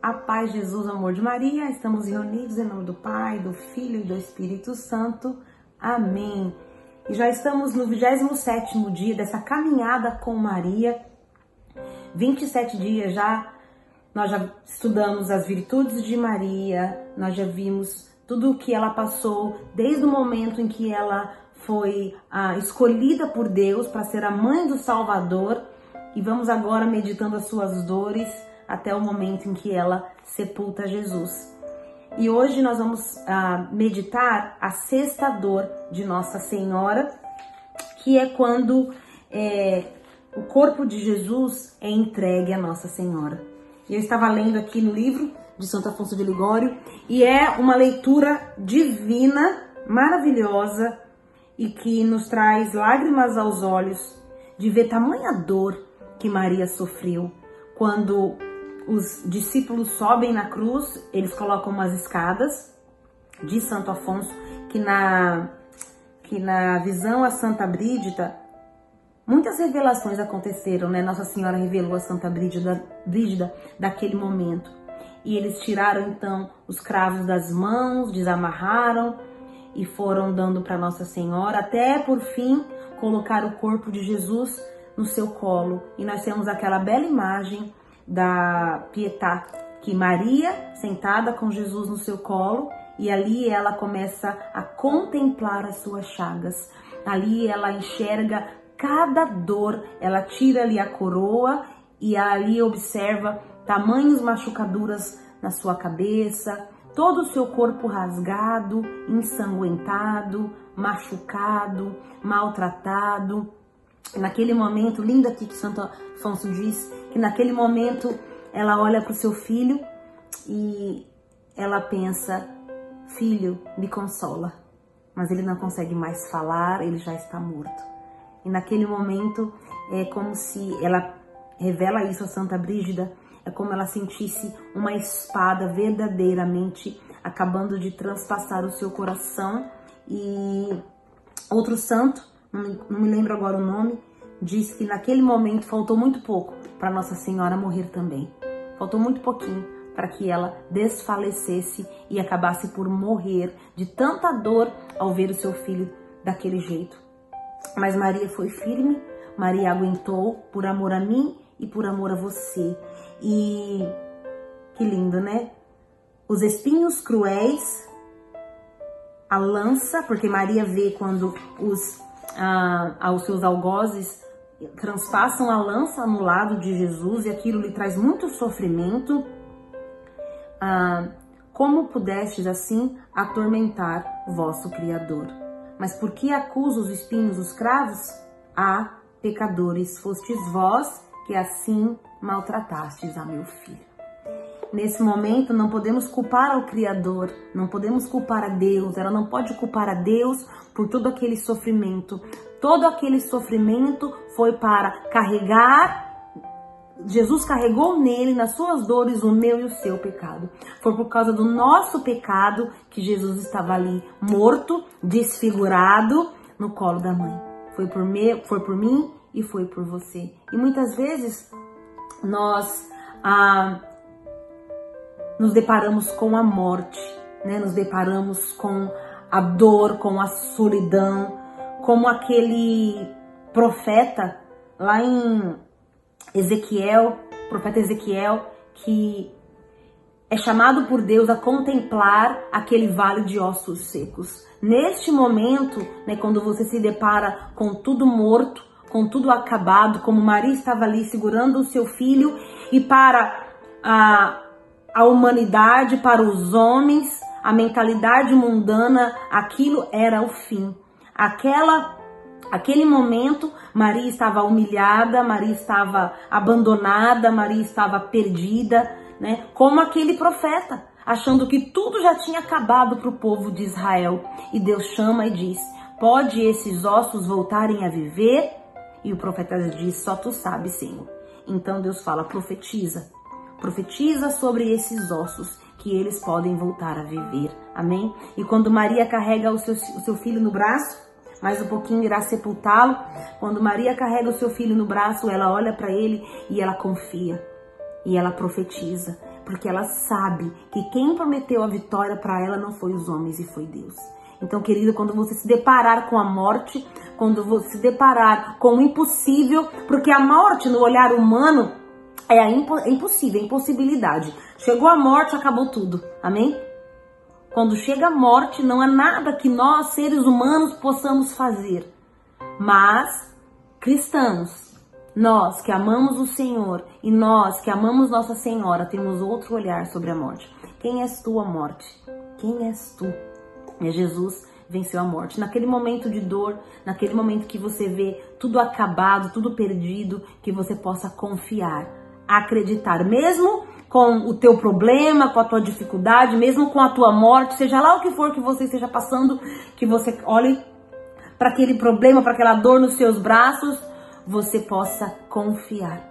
A paz, Jesus, amor de Maria, estamos reunidos em nome do Pai, do Filho e do Espírito Santo. Amém. E já estamos no 27º dia dessa caminhada com Maria. 27 dias já, nós já estudamos as virtudes de Maria, nós já vimos tudo o que ela passou desde o momento em que ela foi ah, escolhida por Deus para ser a mãe do Salvador. E vamos agora meditando as suas dores, até o momento em que ela sepulta Jesus. E hoje nós vamos uh, meditar a sexta dor de Nossa Senhora, que é quando é, o corpo de Jesus é entregue a Nossa Senhora. Eu estava lendo aqui no livro de Santo Afonso de Ligório e é uma leitura divina, maravilhosa e que nos traz lágrimas aos olhos de ver tamanha dor que Maria sofreu quando os discípulos sobem na cruz, eles colocam umas escadas de Santo Afonso, que na, que na visão a Santa Brígida, muitas revelações aconteceram, né? Nossa Senhora revelou a Santa Brígida, Brígida daquele momento. E eles tiraram então os cravos das mãos, desamarraram e foram dando para Nossa Senhora, até por fim colocar o corpo de Jesus no seu colo. E nós temos aquela bela imagem da Pietà, que Maria, sentada com Jesus no seu colo, e ali ela começa a contemplar as suas chagas. Ali ela enxerga cada dor, ela tira ali a coroa e ali observa tamanhos machucaduras na sua cabeça, todo o seu corpo rasgado, ensanguentado, machucado, maltratado. Naquele momento, lindo aqui que Santo Afonso diz, que naquele momento ela olha para o seu filho e ela pensa: Filho, me consola. Mas ele não consegue mais falar, ele já está morto. E naquele momento é como se ela revela isso a Santa Brígida, é como ela sentisse uma espada verdadeiramente acabando de transpassar o seu coração. E outro santo não me, lembro agora o nome, diz que naquele momento faltou muito pouco para Nossa Senhora morrer também. Faltou muito pouquinho para que ela desfalecesse e acabasse por morrer de tanta dor ao ver o seu filho daquele jeito. Mas Maria foi firme, Maria aguentou por amor a mim e por amor a você. E que lindo, né? Os espinhos cruéis, a lança, porque Maria vê quando os ah, aos seus algozes transpassam a lança no lado de Jesus e aquilo lhe traz muito sofrimento. Ah, como pudestes assim atormentar vosso Criador? Mas por que acusa os espinhos os cravos? Ah, pecadores, fostes vós que assim maltratastes a meu filho. Nesse momento não podemos culpar ao Criador, não podemos culpar a Deus, ela não pode culpar a Deus por todo aquele sofrimento. Todo aquele sofrimento foi para carregar Jesus carregou nele, nas suas dores, o meu e o seu pecado. Foi por causa do nosso pecado que Jesus estava ali morto, desfigurado no colo da mãe. Foi por, me, foi por mim e foi por você. E muitas vezes nós ah, nos deparamos com a morte, né? Nos deparamos com a dor, com a solidão, como aquele profeta lá em Ezequiel, profeta Ezequiel, que é chamado por Deus a contemplar aquele vale de ossos secos. Neste momento, né, quando você se depara com tudo morto, com tudo acabado, como Maria estava ali segurando o seu filho, e para a a humanidade, para os homens, a mentalidade mundana, aquilo era o fim. Aquela Aquele momento, Maria estava humilhada, Maria estava abandonada, Maria estava perdida, né? Como aquele profeta, achando que tudo já tinha acabado para o povo de Israel. E Deus chama e diz: Pode esses ossos voltarem a viver? E o profeta diz: Só tu sabes, Senhor. Então Deus fala: profetiza profetiza sobre esses ossos que eles podem voltar a viver. Amém? E quando Maria carrega o seu, o seu filho no braço, mais um pouquinho irá sepultá-lo. Quando Maria carrega o seu filho no braço, ela olha para ele e ela confia. E ela profetiza. porque ela sabe que quem prometeu a vitória para ela não foi os homens e foi Deus. Então, querido, quando você se deparar com a morte, quando você se deparar com o impossível, porque a morte no olhar humano é, impo é impossível, é impossibilidade. Chegou a morte, acabou tudo. Amém? Quando chega a morte, não há nada que nós, seres humanos, possamos fazer. Mas, cristãos, nós que amamos o Senhor e nós que amamos Nossa Senhora, temos outro olhar sobre a morte. Quem és tu, a morte? Quem és tu? É Jesus venceu a morte. Naquele momento de dor, naquele momento que você vê tudo acabado, tudo perdido, que você possa confiar, acreditar, mesmo com o teu problema, com a tua dificuldade, mesmo com a tua morte, seja lá o que for que você esteja passando, que você olhe para aquele problema, para aquela dor nos seus braços, você possa confiar